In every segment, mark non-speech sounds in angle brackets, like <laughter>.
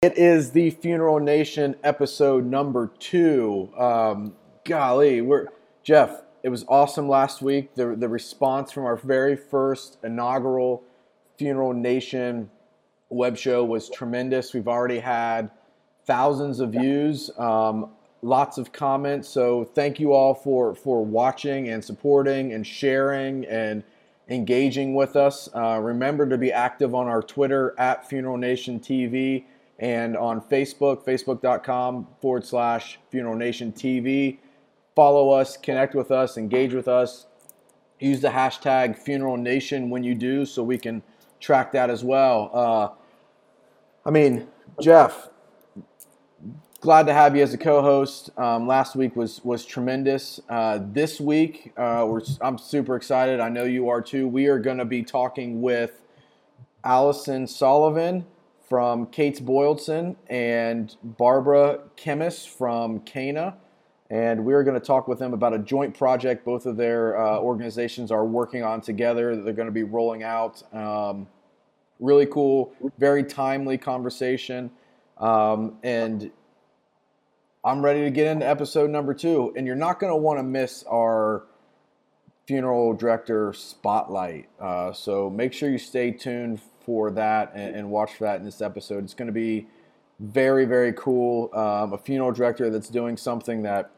It is the Funeral Nation episode number two. Um, golly, we're Jeff. It was awesome last week. The the response from our very first inaugural Funeral Nation web show was tremendous. We've already had thousands of views, um, lots of comments. So thank you all for for watching and supporting and sharing and engaging with us. Uh, remember to be active on our Twitter at Funeral Nation TV and on Facebook, facebook.com forward slash Funeral Nation TV. Follow us, connect with us, engage with us. Use the hashtag Funeral Nation when you do so we can track that as well. Uh, I mean, Jeff, glad to have you as a co-host. Um, last week was was tremendous. Uh, this week, uh, I'm super excited. I know you are too. We are going to be talking with Allison Sullivan from Kates-Boylston and Barbara Kemmis from Cana. And we're going to talk with them about a joint project both of their uh, organizations are working on together that they're going to be rolling out. Um, really cool, very timely conversation. Um, and I'm ready to get into episode number two. And you're not going to want to miss our funeral director spotlight. Uh, so make sure you stay tuned for that and, and watch for that in this episode. It's going to be very, very cool. Um, a funeral director that's doing something that,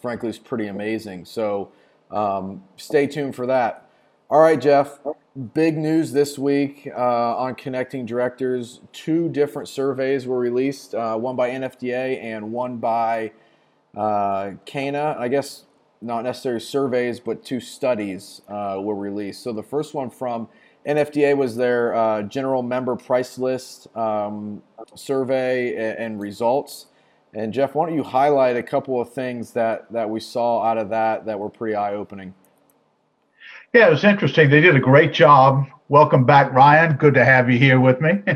frankly, is pretty amazing. So um, stay tuned for that. All right, Jeff. Big news this week uh, on connecting directors. Two different surveys were released, uh, one by NFDA and one by uh, Cana. I guess not necessarily surveys, but two studies uh, were released. So the first one from NFDA was their uh, general member price list um, survey and, and, results. And Jeff, why don't you highlight a couple of things that, that we saw out of that that were pretty eye opening? Yeah, it was interesting. They did a great job. Welcome back, Ryan. Good to have you here with me. <laughs>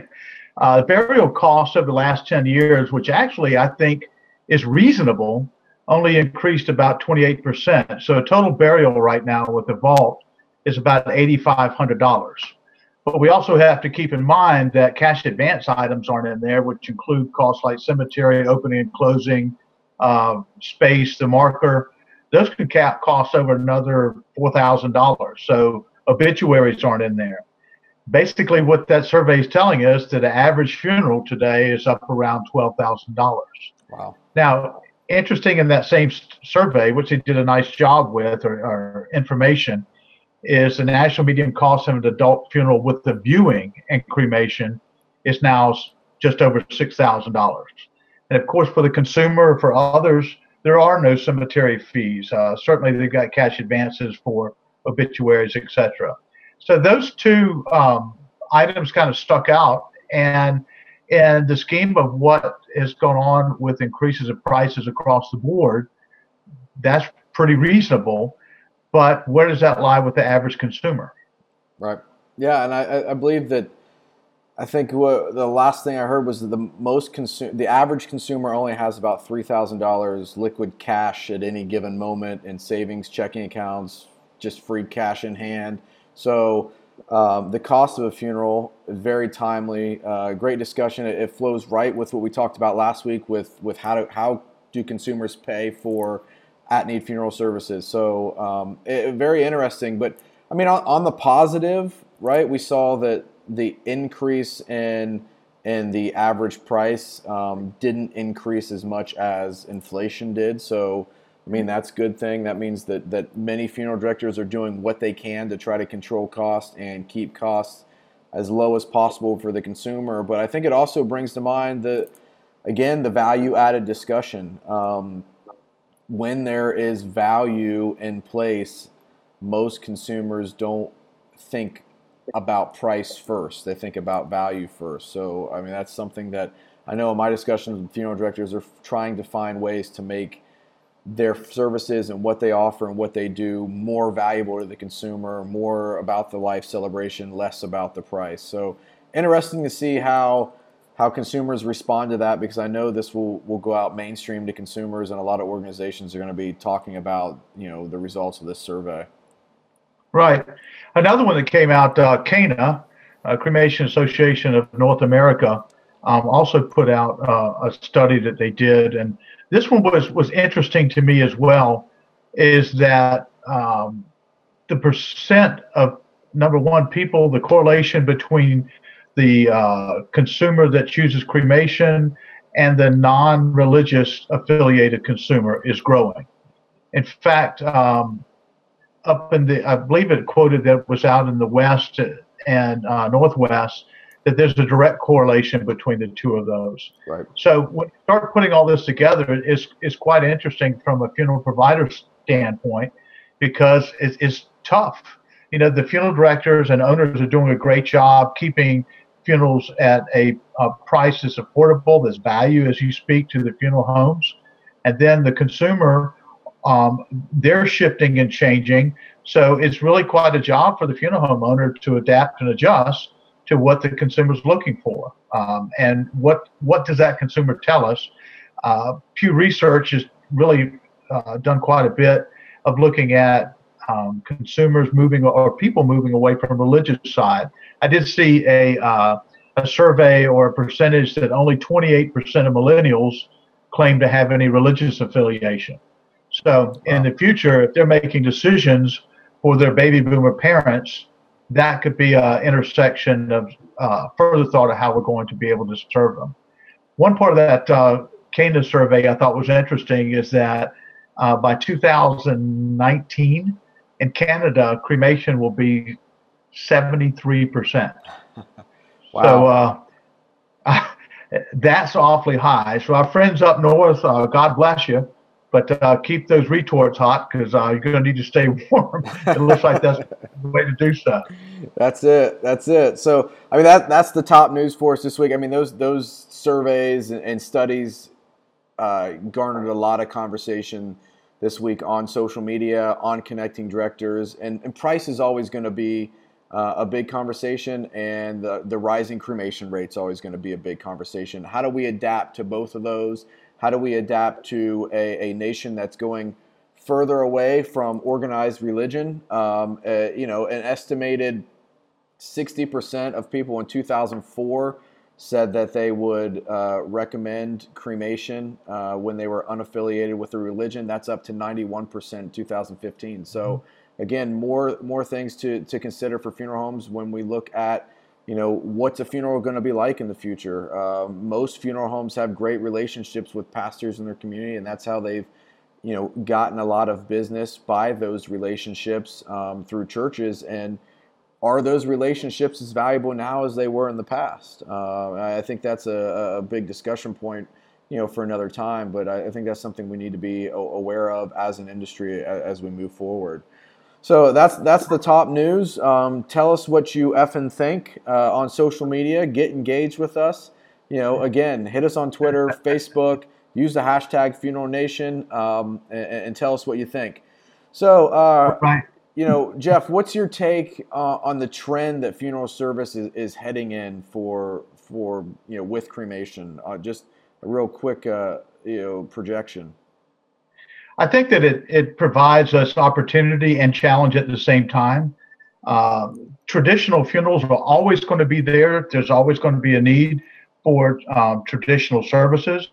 Uh, the burial costs over the last 10 years, which actually I think is reasonable, only increased about 28%. So a total burial right now with the vault is about $8,500. But we also have to keep in mind that cash advance items aren't in there, which include costs like cemetery opening and closing, uh, space, the marker. Those could cap cost over another $4,000. So obituaries aren't in there. Basically, what that survey is telling us that the average funeral today is up around $12,000. Wow. Now, interesting in that same survey, which they did a nice job with, or, or information, is the national median cost of an adult funeral with the viewing and cremation is now just over six thousand dollars. And of course, for the consumer, for others, there are no cemetery fees. Uh, certainly, they've got cash advances for obituaries, etc. So those two um, items kind of stuck out, and in the scheme of what has gone on with increases of prices across the board, that's pretty reasonable but where does that lie with the average consumer? Right. Yeah, and I, I believe that I think what, the last thing I heard was that the most consume the average consumer only has about three thousand dollars liquid cash at any given moment in savings, checking accounts, just free cash in hand. So um, the cost of a funeral very timely. Uh, great discussion. It, it, flows right with what we talked about last week with with how to how do consumers pay for at need funeral services. So um, it, very interesting. But I mean, on, on, the positive, right? We saw that the increase in in the average price um, didn't increase as much as inflation did. So I mean, that's a good thing. That means that that many funeral directors are doing what they can to try to control costs and keep costs as low as possible for the consumer. But I think it also brings to mind the again the value added discussion. Um, when there is value in place, most consumers don't think about price first. They think about value first. So, I mean, that's something that I know in my discussions with funeral directors are trying to find ways to make their services and what they offer and what they do more valuable to the consumer, more about the life celebration, less about the price. So, interesting to see how how consumers respond to that because I know this will, will go out mainstream to consumers and a lot of organizations are going to be talking about you know the results of this survey. Right. Another one that came out, uh, CANA, uh, Cremation Association of North America, um, also put out uh, a study that they did, and this one was was interesting to me as well. Is that um, the percent of number one people, the correlation between the uh, consumer that chooses cremation and the non-religious affiliated consumer is growing. In fact, um, up in the, I believe it quoted that was out in the West and uh, Northwest, that there's a direct correlation between the two of those. Right. So when you start putting all this together, it's, it's quite interesting from a funeral provider standpoint because it's, it's tough. You know, the funeral directors and owners are doing a great job keeping funerals at a, a price that's affordable, that's value as you speak to the funeral homes. And then the consumer, um, they're shifting and changing. So it's really quite a job for the funeral home owner to adapt and adjust to what the consumer is looking for. Um, and what what does that consumer tell us? Uh, Pew Research has really uh, done quite a bit of looking at um, consumers moving or people moving away from religious side. I did see a uh, a survey or a percentage that only 28% of millennials claim to have any religious affiliation. So wow. in the future, if they're making decisions for their baby boomer parents, that could be an intersection of uh, further thought of how we're going to be able to serve them. One part of that uh, Cana survey I thought was interesting is that uh, by 2019 in Canada, cremation will be 73%. <laughs> wow. So uh, <laughs> that's awfully high. So our friends up north, uh, God bless you, but uh, keep those retorts hot because uh, you're going to need to stay <laughs> warm. it looks like that's the way to do so. That's it. That's it. So I mean that that's the top news for us this week. I mean those those surveys and, and studies uh, garnered a lot of conversation this week on social media, on connecting directors, and, and price is always going to be uh, a big conversation, and the, the rising cremation rate is always going to be a big conversation. How do we adapt to both of those? How do we adapt to a, a nation that's going further away from organized religion? Um, uh, you know, an estimated 60% of people in 2004 said that they would uh, recommend cremation uh, when they were unaffiliated with a religion. That's up to 91% in 2015. So, mm-hmm. again, more more things to, to consider for funeral homes when we look at you know, what's a funeral going to be like in the future? Uh, most funeral homes have great relationships with pastors in their community, and that's how they've, you know, gotten a lot of business by those relationships um, through churches. And are those relationships as valuable now as they were in the past? Uh, I think that's a, a, big discussion point, you know, for another time. But I, I think that's something we need to be aware of as an industry as, as we move forward. So that's that's the top news. Um, tell us what you effing think uh, on social media. Get engaged with us. You know, again, hit us on Twitter, <laughs> Facebook. Use the hashtag Funeral Nation um, and, and, tell us what you think. So, uh, right. you know, Jeff, what's your take uh, on the trend that funeral service is, is, heading in for for you know with cremation? Uh, just a real quick uh, you know projection. I think that it, it provides us opportunity and challenge at the same time. Uh, traditional funerals are always going to be there. There's always going to be a need for um, traditional services.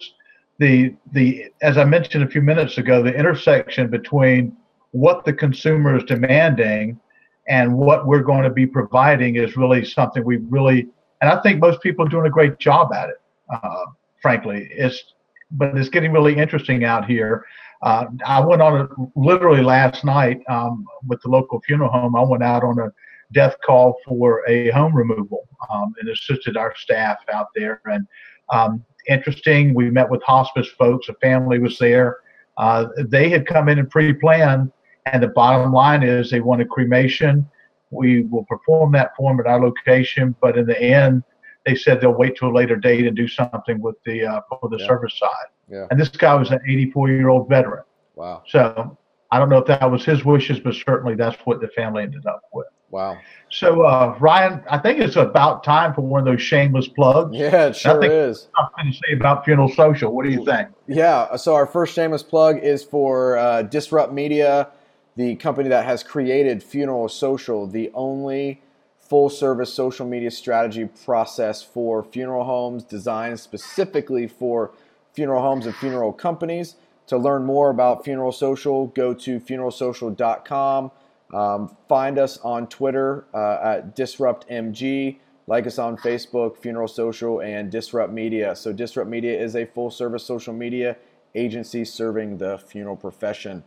The the as I mentioned a few minutes ago, the intersection between what the consumer is demanding and what we're going to be providing is really something we really and I think most people are doing a great job at it. Uh, frankly, it's but it's getting really interesting out here. Uh, I went on a literally last night um, with the local funeral home. I went out on a death call for a home removal um, and assisted our staff out there. And um, interesting, we met with hospice folks. A family was there. Uh, they had come in and pre-planned, and the bottom line is they wanted cremation. We will perform that form at our location, but in the end, they said they'll wait till a later date and do something with the uh, for the yeah. service side. Yeah. And this guy was an 84 year old veteran. Wow. So I don't know if that was his wishes, but certainly that's what the family ended up with. Wow. So uh, Ryan, I think it's about time for one of those shameless plugs. Yeah, it sure is. Something to say about Funeral Social. What do you think? Yeah. So our first shameless plug is for uh, Disrupt Media, the company that has created Funeral Social, the only full service social media strategy process for funeral homes, designed specifically for funeral homes and funeral companies. To learn more about Funeral Social, go to funeralsocial.com. Um, find us on Twitter uh, at DisruptMG. Like us on Facebook, Funeral Social, and Disrupt Media. So, Disrupt Media is a full service social media agency serving the funeral profession.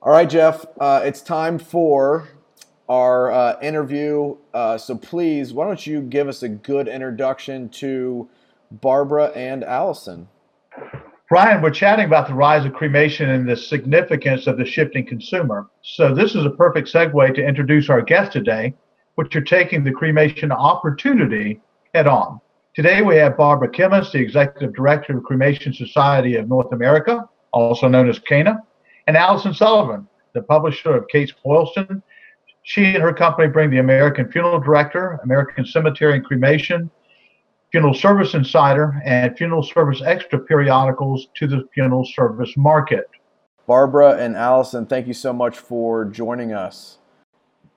All right, Jeff, uh, it's time for our uh, interview. Uh, so, please, why don't you give us a good introduction to Barbara and Allison? Ryan, we're chatting about the rise of cremation and the significance of the shifting consumer. So, this is a perfect segue to introduce our guest today, which are taking the cremation opportunity head on. Today, we have Barbara Kemmis, the Executive Director of Cremation Society of North America, also known as CANA, and Allison Sullivan, the publisher of Cates Boylston. She and her company bring the American Funeral Director, American Cemetery and Cremation, Funeral Service Insider, and Funeral Service Extra periodicals to the funeral service market. Barbara and Allison, thank you so much for joining us.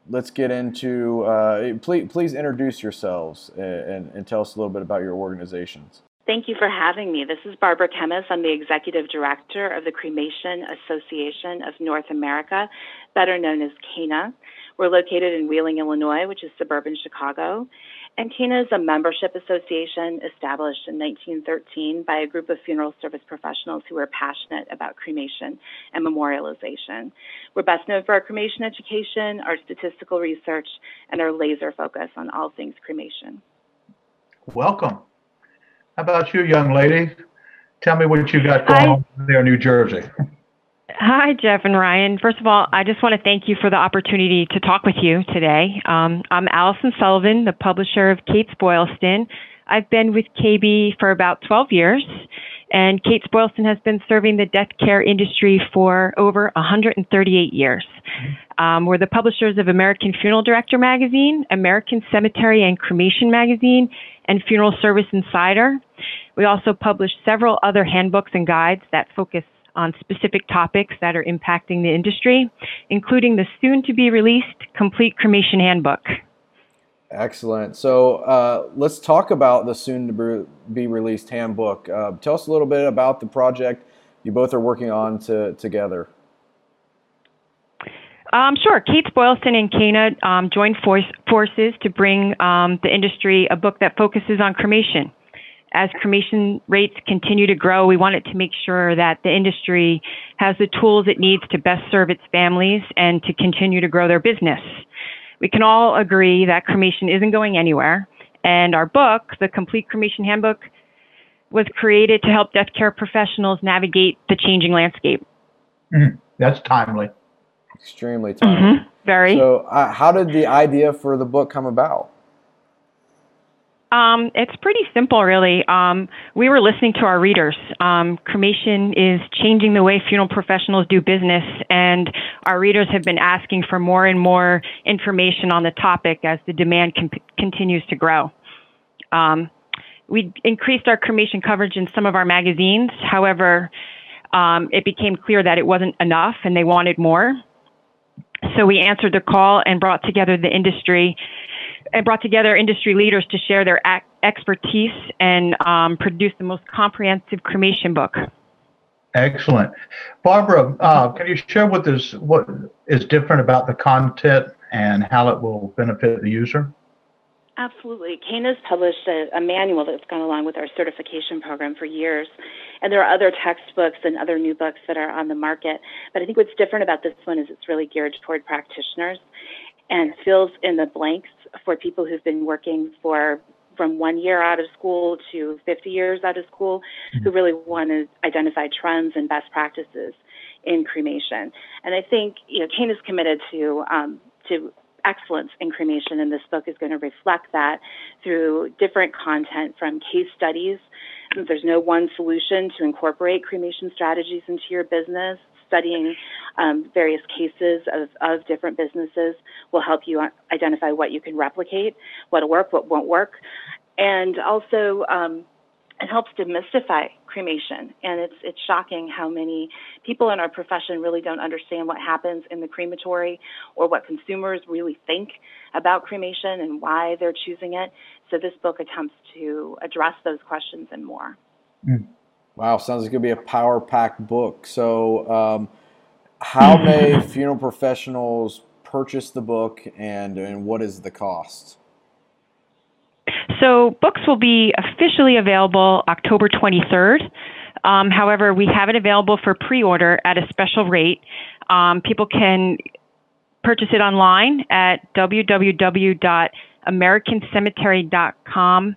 Let's get into, uh, please, please introduce yourselves and, and tell us a little bit about your organizations. Thank you for having me. This is Barbara Kemmis. I'm the Executive Director of the Cremation Association of North America, better known as CANA. We're located in Wheeling, Illinois, which is suburban Chicago. And CANA is a membership association established in 1913 by a group of funeral service professionals who are passionate about cremation and memorialization. We're best known for our cremation education, our statistical research, and our laser focus on all things cremation. Welcome. How about you, young lady? Tell me what you got going Hi. on there in New Jersey. <laughs> Hi, Jeff and Ryan. First of all, I just want to thank you for the opportunity to talk with you today. Um, I'm Allison Sullivan, the publisher of Kates-Boylston. I've been with KB for about 12 years, and Kates-Boylston has been serving the death care industry for over 138 years. Um, we're the publishers of American Funeral Director magazine, American Cemetery and Cremation magazine, and Funeral Service Insider. We also publish several other handbooks and guides that focus on specific topics that are impacting the industry, including the soon to be released Complete Cremation Handbook. Excellent. So uh, let's talk about the soon to be released handbook. Uh, tell us a little bit about the project you both are working on to, together. Um, sure. Kates-Boylston and Cana um, joined force, forces to bring um, the industry a book that focuses on cremation as cremation rates continue to grow, we wanted to make sure that the industry has the tools it needs to best serve its families and to continue to grow their business. We can all agree that cremation isn't going anywhere, and our book, The Complete Cremation Handbook, was created to help death care professionals navigate the changing landscape. Mm-hmm. That's timely. Extremely timely. Mm-hmm. Very. So, uh, how did the idea for the book come about? Um, it's pretty simple, really. Um, we were listening to our readers. Um, cremation is changing the way funeral professionals do business, and our readers have been asking for more and more information on the topic as the demand com- continues to grow. Um, we increased our cremation coverage in some of our magazines. However, um, it became clear that it wasn't enough, and they wanted more. So we answered the call and brought together the industry and brought together industry leaders to share their ac- expertise and um, produce the most comprehensive cremation book. Excellent, Barbara. Uh, can you share with us what is different about the content and how it will benefit the user? Absolutely. CANA's published a, a, manual that's gone along with our certification program for years. And there are other textbooks and other new books that are on the market. But I think what's different about this one is it's really geared toward practitioners and fills in the blanks for people who've been working for from one year out of school to 50 years out of school mm-hmm. who really want to identify trends and best practices in cremation. And I think you know CANA is committed to um, to excellence in cremation, and this book is going to reflect that through different content from case studies. There's no one solution to incorporate cremation strategies into your business studying um, various cases of, of different businesses will help you identify what you can replicate, what'll work, what won't work. And also, um, it helps demystify cremation and it's it's shocking how many people in our profession really don't understand what happens in the crematory or what consumers really think about cremation and why they're choosing it so this book attempts to address those questions and more mm. Wow sounds like it could be a power packed book so um, how <laughs> may funeral professionals purchase the book and, and what is the cost so books will be officially available October 23rd. Um, however, we have it available for pre-order at a special rate. Um, people can purchase it online at www.americancemetery.com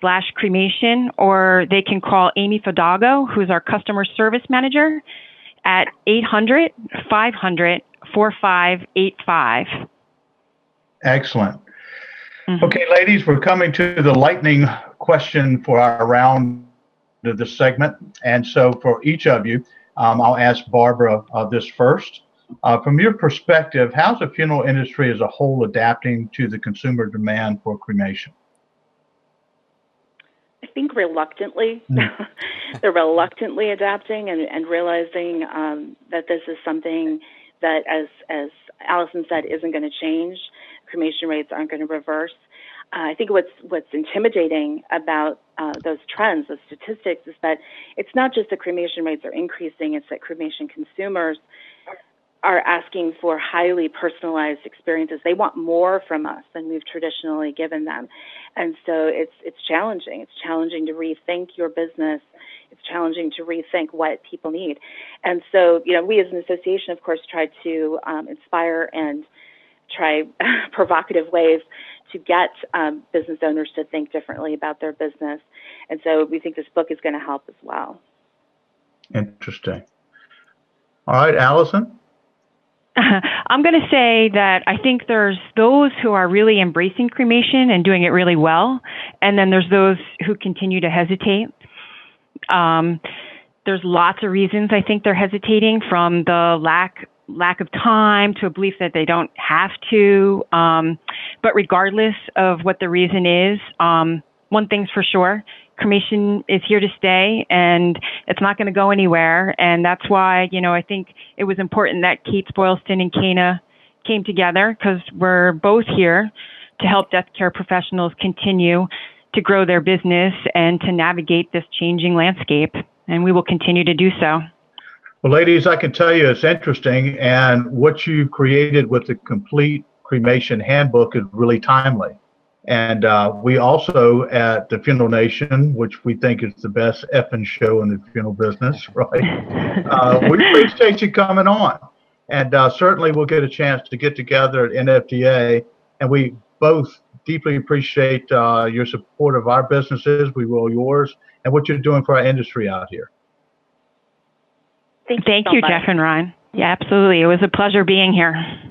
slash cremation, or they can call Amy Fadago, who's our customer service manager, at 800 500 4585. Excellent. Mm-hmm. Okay, ladies, we're coming to the lightning question for our round of this segment. And so for each of you, um, I'll ask Barbara uh, this first. Uh, from your perspective, how's the funeral industry as a whole adapting to the consumer demand for cremation? I think reluctantly. Mm. <laughs> They're reluctantly adapting and, and realizing um, that this is something that, as as Allison said, isn't going to change cremation rates aren't going to reverse. Uh, I think what's what's intimidating about uh, those trends, those statistics, is that it's not just that cremation rates are increasing; it's that cremation consumers are asking for highly personalized experiences. They want more from us than we've traditionally given them, and so it's it's challenging. It's challenging to rethink your business. It's challenging to rethink what people need, and so you know we as an association, of course, try to um, inspire and try <laughs> provocative ways to get um, business owners to think differently about their business. And so we think this book is going to help as well. Interesting. All right, Allison. <laughs> I'm going to say that I think there's those who are really embracing cremation and doing it really well, and then there's those who continue to hesitate. Um, there's lots of reasons I think they're hesitating from the lack lack of time to a belief that they don't have to. Um, but regardless of what the reason is, um, one thing's for sure cremation is here to stay and it's not going to go anywhere. And that's why, you know, I think it was important that Kates-Boylston and Cana came together because we're both here to help death care professionals continue to grow their business and to navigate this changing landscape. And we will continue to do so. Well, ladies, I can tell you it's interesting, and what you created with the complete cremation handbook is really timely. And uh, we also at the Funeral Nation, which we think is the best effing show in the funeral business, <laughs> right? uh, we appreciate you coming on. And uh, certainly we'll get a chance to get together at NFDA. And we both deeply appreciate uh, your support of our businesses. We will yours and what you're doing for our industry out here. Thank, thank you, so you Jeff and Ryan. Yeah, absolutely. It was a pleasure being here.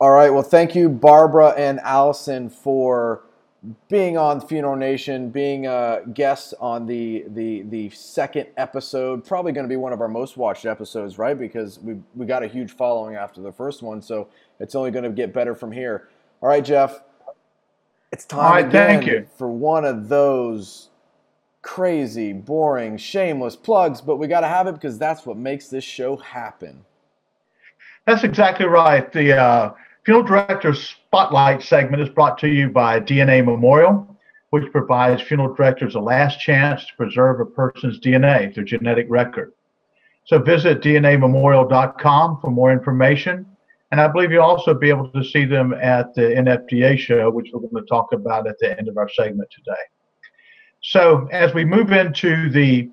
All right. Well, thank you, Barbara and Allison, for being on Funeral Nation, being a guest on the the the second episode. Probably going to be one of our most watched episodes, right? Because we we got a huge following after the first one, so it's only going to get better from here. All right, Jeff. It's time right, again for one of those crazy, boring, shameless plugs, but we got to have it because that's what makes this show happen. That's exactly right. The uh, Funeral Directors Spotlight segment is brought to you by DNA Memorial, which provides funeral directors a last chance to preserve a person's DNA, their genetic record. So visit DNAmemorial.com for more information. And I believe you'll also be able to see them at the NFDA show, which we're going to talk about at the end of our segment today. So as we move into the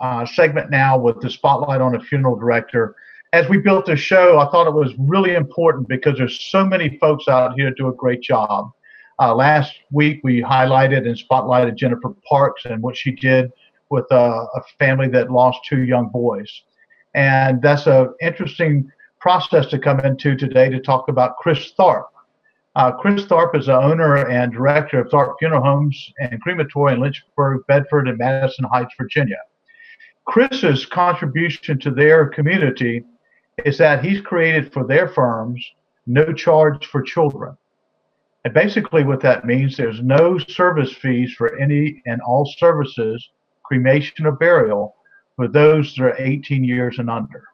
uh, segment now with the spotlight on a funeral director, as we built this show, I thought it was really important because there's so many folks out here do a great job. Uh, last week, we highlighted and spotlighted Jennifer Parks and what she did with a, a family that lost two young boys. And that's an interesting process to come into today to talk about Chris Tharp. Uh, Chris Tharp is the owner and director of Tharp Funeral Homes and Crematory in Lynchburg, Bedford, and Madison Heights, Virginia. Chris's contribution to their community is that he's created for their firms no charge for children. And basically, what that means there's no service fees for any and all services, cremation or burial, for those that are 18 years and under.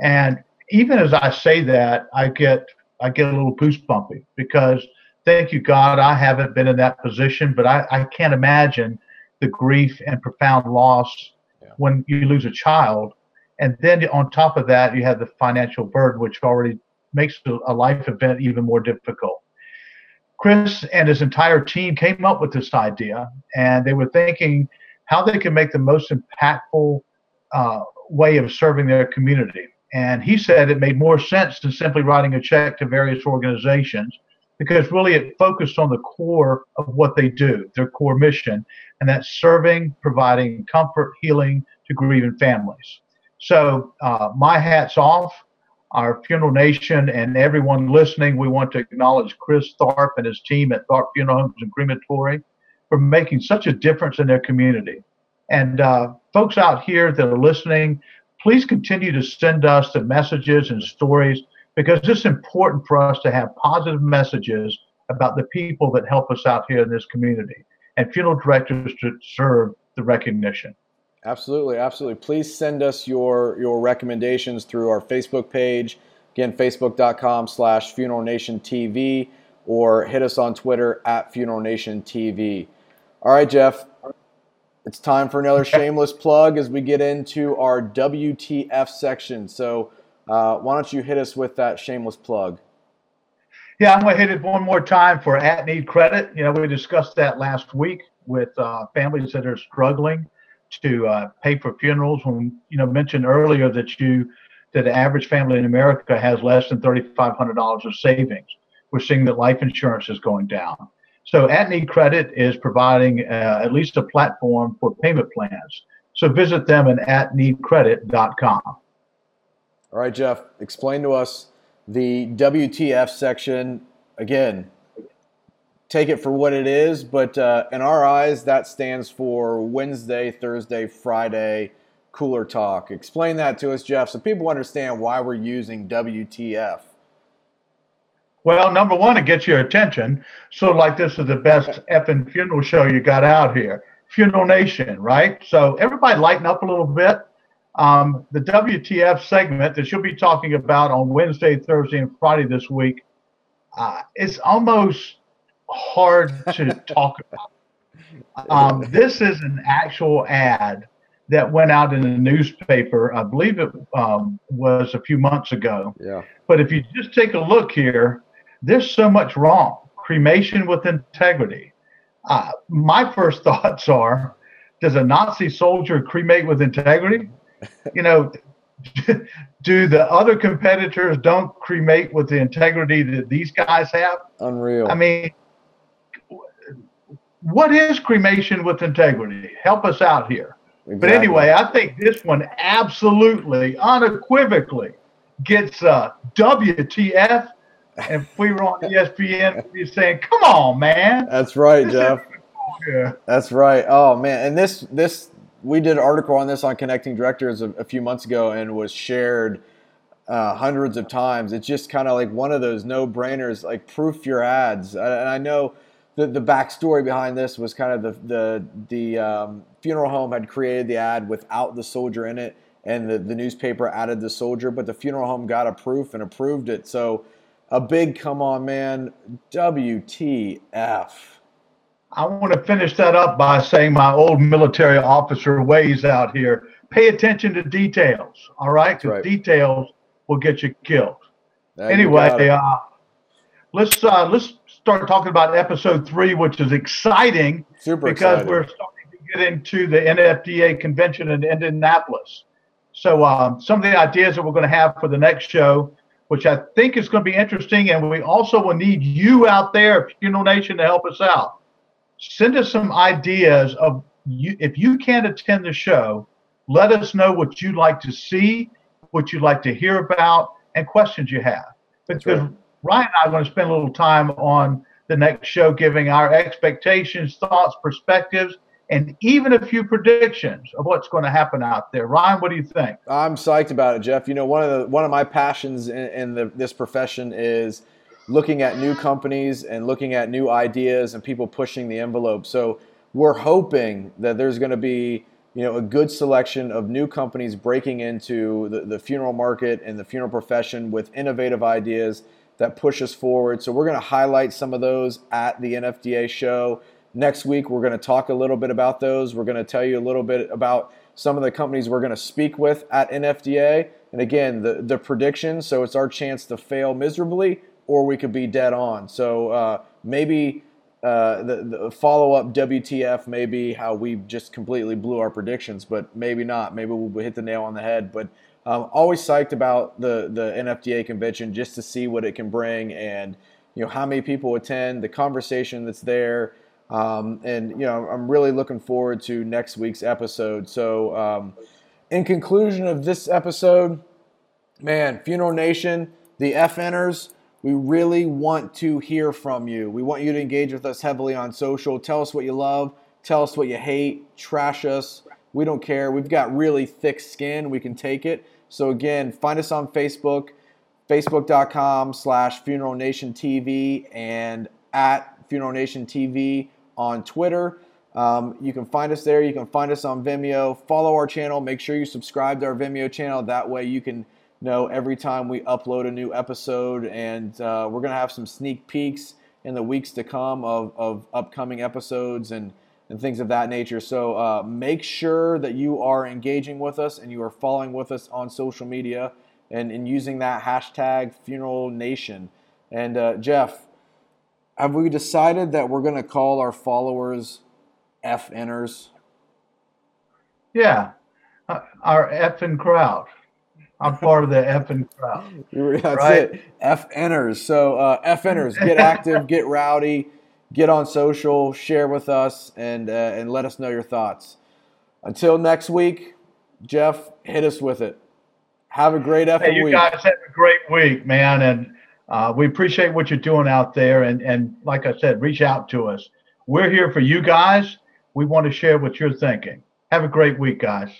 And even as I say that, I get I get a little goosebumpy because thank you God I haven't been in that position, but I, I can't imagine the grief and profound loss yeah. when you lose a child. And then on top of that, you have the financial burden, which already makes a life event even more difficult. Chris and his entire team came up with this idea, and they were thinking how they could make the most impactful uh, way of serving their community. And he said it made more sense than simply writing a check to various organizations because really it focused on the core of what they do, their core mission, and that's serving, providing comfort, healing to grieving families. So, uh, my hat's off. Our Funeral Nation and everyone listening, we want to acknowledge Chris Tharp and his team at Tharp Funeral Homes and Crematory for making such a difference in their community. And uh, folks out here that are listening, please continue to send us the messages and stories because it's important for us to have positive messages about the people that help us out here in this community and funeral directors to serve the recognition. Absolutely, absolutely. Please send us your your recommendations through our Facebook page. Again, facebook.com slash Funeral Nation TV or hit us on Twitter at Funeral Nation TV. All right, Jeff, it's time for another shameless plug as we get into our WTF section. So, uh, why don't you hit us with that shameless plug? Yeah, I'm going to hit it one more time for at need credit. You know, we discussed that last week with uh, families that are struggling to uh, pay for funerals. When you know mentioned earlier that you that the average family in America has less than $3,500 of savings. We're seeing that life insurance is going down. So At Need Credit is providing uh, at least a platform for payment plans. So visit them at atneedcredit.com. All right, Jeff, explain to us the WTF section. Again, take it for what it is, but uh, in our eyes, that stands for Wednesday, Thursday, Friday, Cooler Talk. Explain that to us, Jeff, so people understand why we're using WTF. Well, number one, it gets your attention. So, like, this is the best effing funeral show you got out here. Funeral Nation, right? So, everybody lighten up a little bit. Um, the WTF segment that you'll be talking about on Wednesday, Thursday, and Friday this week, uh, it's almost hard to talk about. <laughs> Um, this is an actual ad that went out in the newspaper. I believe it um, was a few months ago. Yeah. But if you just take a look here, there's so much wrong. Cremation with integrity. Uh, my first <laughs> thoughts are does a Nazi soldier cremate with integrity? <laughs> You know, do the other competitors don't cremate with the integrity that these guys have? Unreal. I mean, what is cremation with integrity? Help us out here. Exactly. But anyway, I think this one absolutely, unequivocally gets a WTF and if we were on <laughs> ESPN, we'd be saying, "Come on, man." That's right, this Jeff. Yeah. That's right. Oh man, and this this we did an article on this on connecting directors a, a few months ago, and was shared uh, hundreds of times. It's just kind of like one of those no brainers, like proof your ads. And I know the the backstory behind this was kind of the the the um, funeral home had created the ad without the soldier in it, and the the newspaper added the soldier, but the funeral home got a proof and approved it. So a big come on, man. WTF. I want to finish that up by saying my old military officer ways out here. Pay attention to details, all right? Because right. details will get you killed. Now anyway, you uh, let's uh, let's start talking about episode three, which is exciting Super because exciting. we're starting to get into the NFDA convention in Indianapolis. So um, some of the ideas that we're going to have for the next show which I think is going to be interesting. And we also will need you out there, Funeral Nation, to help us out. Send us some ideas of you. If you can't attend the show, let us know what you'd like to see, what you'd like to hear about, and questions you have. Because. Ryan and I are going to spend a little time on the next show giving our expectations, thoughts, perspectives, and even a few predictions of what's going to happen out there. Ryan, what do you think? I'm psyched about it, Jeff. You know, one of the one of my passions in, in the, this profession is looking at new companies and looking at new ideas and people pushing the envelope. So we're hoping that there's going to be you know a good selection of new companies breaking into the, the funeral market and the funeral profession with innovative ideas that push us forward. So we're going to highlight some of those at the NFDA show. Next week, we're going to talk a little bit about those. We're going to tell you a little bit about some of the companies we're going to speak with at NFDA. And again, the, the predictions. So it's our chance to fail miserably or we could be dead on. So uh, maybe uh, the, the follow up WTF may be how we just completely blew our predictions, but maybe not. Maybe we'll hit the nail on the head. But um, always psyched about the the NFDA convention just to see what it can bring and you know how many people attend, the conversation that's there. Um, and you know, I'm really looking forward to next week's episode. So, um, in conclusion of this episode, man, Funeral Nation, the FNers, we really want to hear from you. We want you to engage with us heavily on social. Tell us what you love. Tell us what you hate. Trash us. We don't care. We've got really thick skin. We can take it. So again, find us on Facebook, facebook.com slash Funeral Nation TV and at Funeral Nation TV on Twitter. Um, you can find us there. You can find us on Vimeo. Follow our channel. Make sure you subscribe to our Vimeo channel. That way you can know every time we upload a new episode. And uh, we're going to have some sneak peeks in the weeks to come of, of upcoming episodes and, and things of that nature. So uh, make sure that you are engaging with us and you are following with us on social media and, and using that hashtag Funeral Nation. And uh, Jeff, have we decided that we're going to call our followers F FNers? Yeah, uh, our effing crowd. I'm part of the effing crowd. <laughs> That's right? it. FNers. So uh, FNers, get active, <laughs> get rowdy, get on social, share with us, and uh, and let us know your thoughts. Until next week, Jeff, hit us with it. Have a great effing hey, you week. You guys have a great week, man, and uh, we appreciate what you're doing out there. And and like I said, reach out to us. We're here for you guys. We want to share what you're thinking. Have a great week, guys.